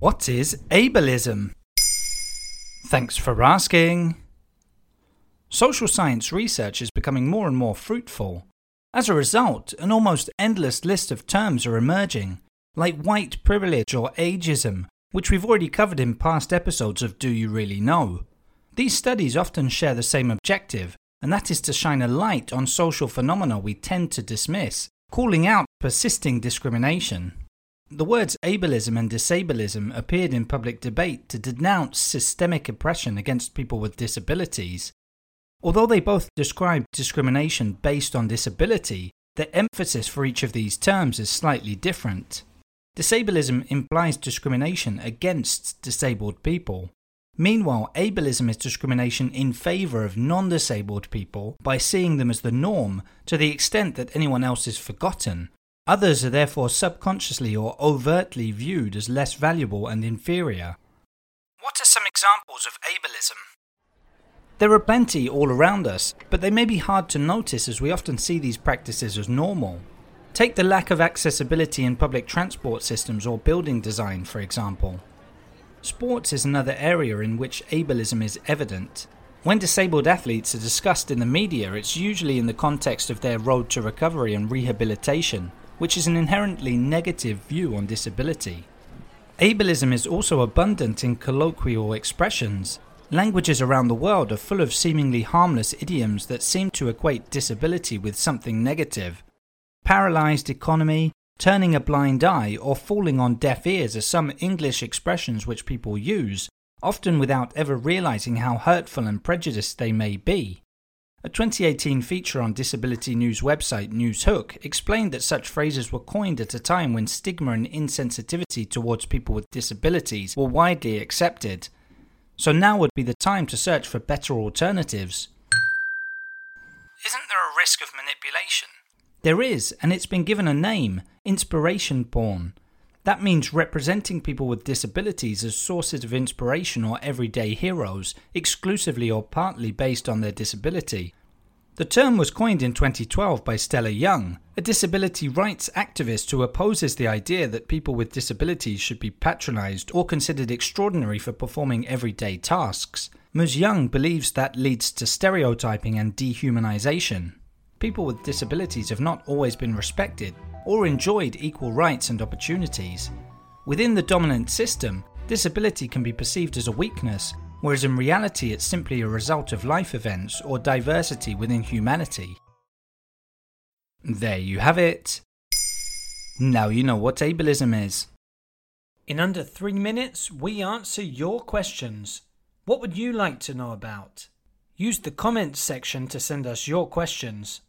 What is ableism? Thanks for asking. Social science research is becoming more and more fruitful. As a result, an almost endless list of terms are emerging, like white privilege or ageism, which we've already covered in past episodes of Do You Really Know? These studies often share the same objective, and that is to shine a light on social phenomena we tend to dismiss, calling out persisting discrimination. The words ableism and disableism appeared in public debate to denounce systemic oppression against people with disabilities. Although they both describe discrimination based on disability, the emphasis for each of these terms is slightly different. Disableism implies discrimination against disabled people. Meanwhile, ableism is discrimination in favour of non disabled people by seeing them as the norm to the extent that anyone else is forgotten, Others are therefore subconsciously or overtly viewed as less valuable and inferior. What are some examples of ableism? There are plenty all around us, but they may be hard to notice as we often see these practices as normal. Take the lack of accessibility in public transport systems or building design, for example. Sports is another area in which ableism is evident. When disabled athletes are discussed in the media, it's usually in the context of their road to recovery and rehabilitation, which is an inherently negative view on disability. Ableism is also abundant in colloquial expressions. Languages around the world are full of seemingly harmless idioms that seem to equate disability with something negative. Paralysed economy, turning a blind eye, or falling on deaf ears are some English expressions which people use, often without ever realizing how hurtful and prejudiced they may be. A 2018 feature on disability news website Newshook explained that such phrases were coined at a time when stigma and insensitivity towards people with disabilities were widely accepted. So now would be the time to search for better alternatives. Isn't there a risk of manipulation? There is, and it's been given a name inspiration porn. That means representing people with disabilities as sources of inspiration or everyday heroes, exclusively or partly based on their disability. The term was coined in 2012 by Stella Young, a disability rights activist who opposes the idea that people with disabilities should be patronized or considered extraordinary for performing everyday tasks. Ms. Young believes that leads to stereotyping and dehumanization. People with disabilities have not always been respected, or enjoyed equal rights and opportunities. Within the dominant system, disability can be perceived as a weakness, whereas in reality it's simply a result of life events or diversity within humanity. There you have it. Now you know what ableism is. In under three minutes, we answer your questions. What would you like to know about? Use the comments section to send us your questions.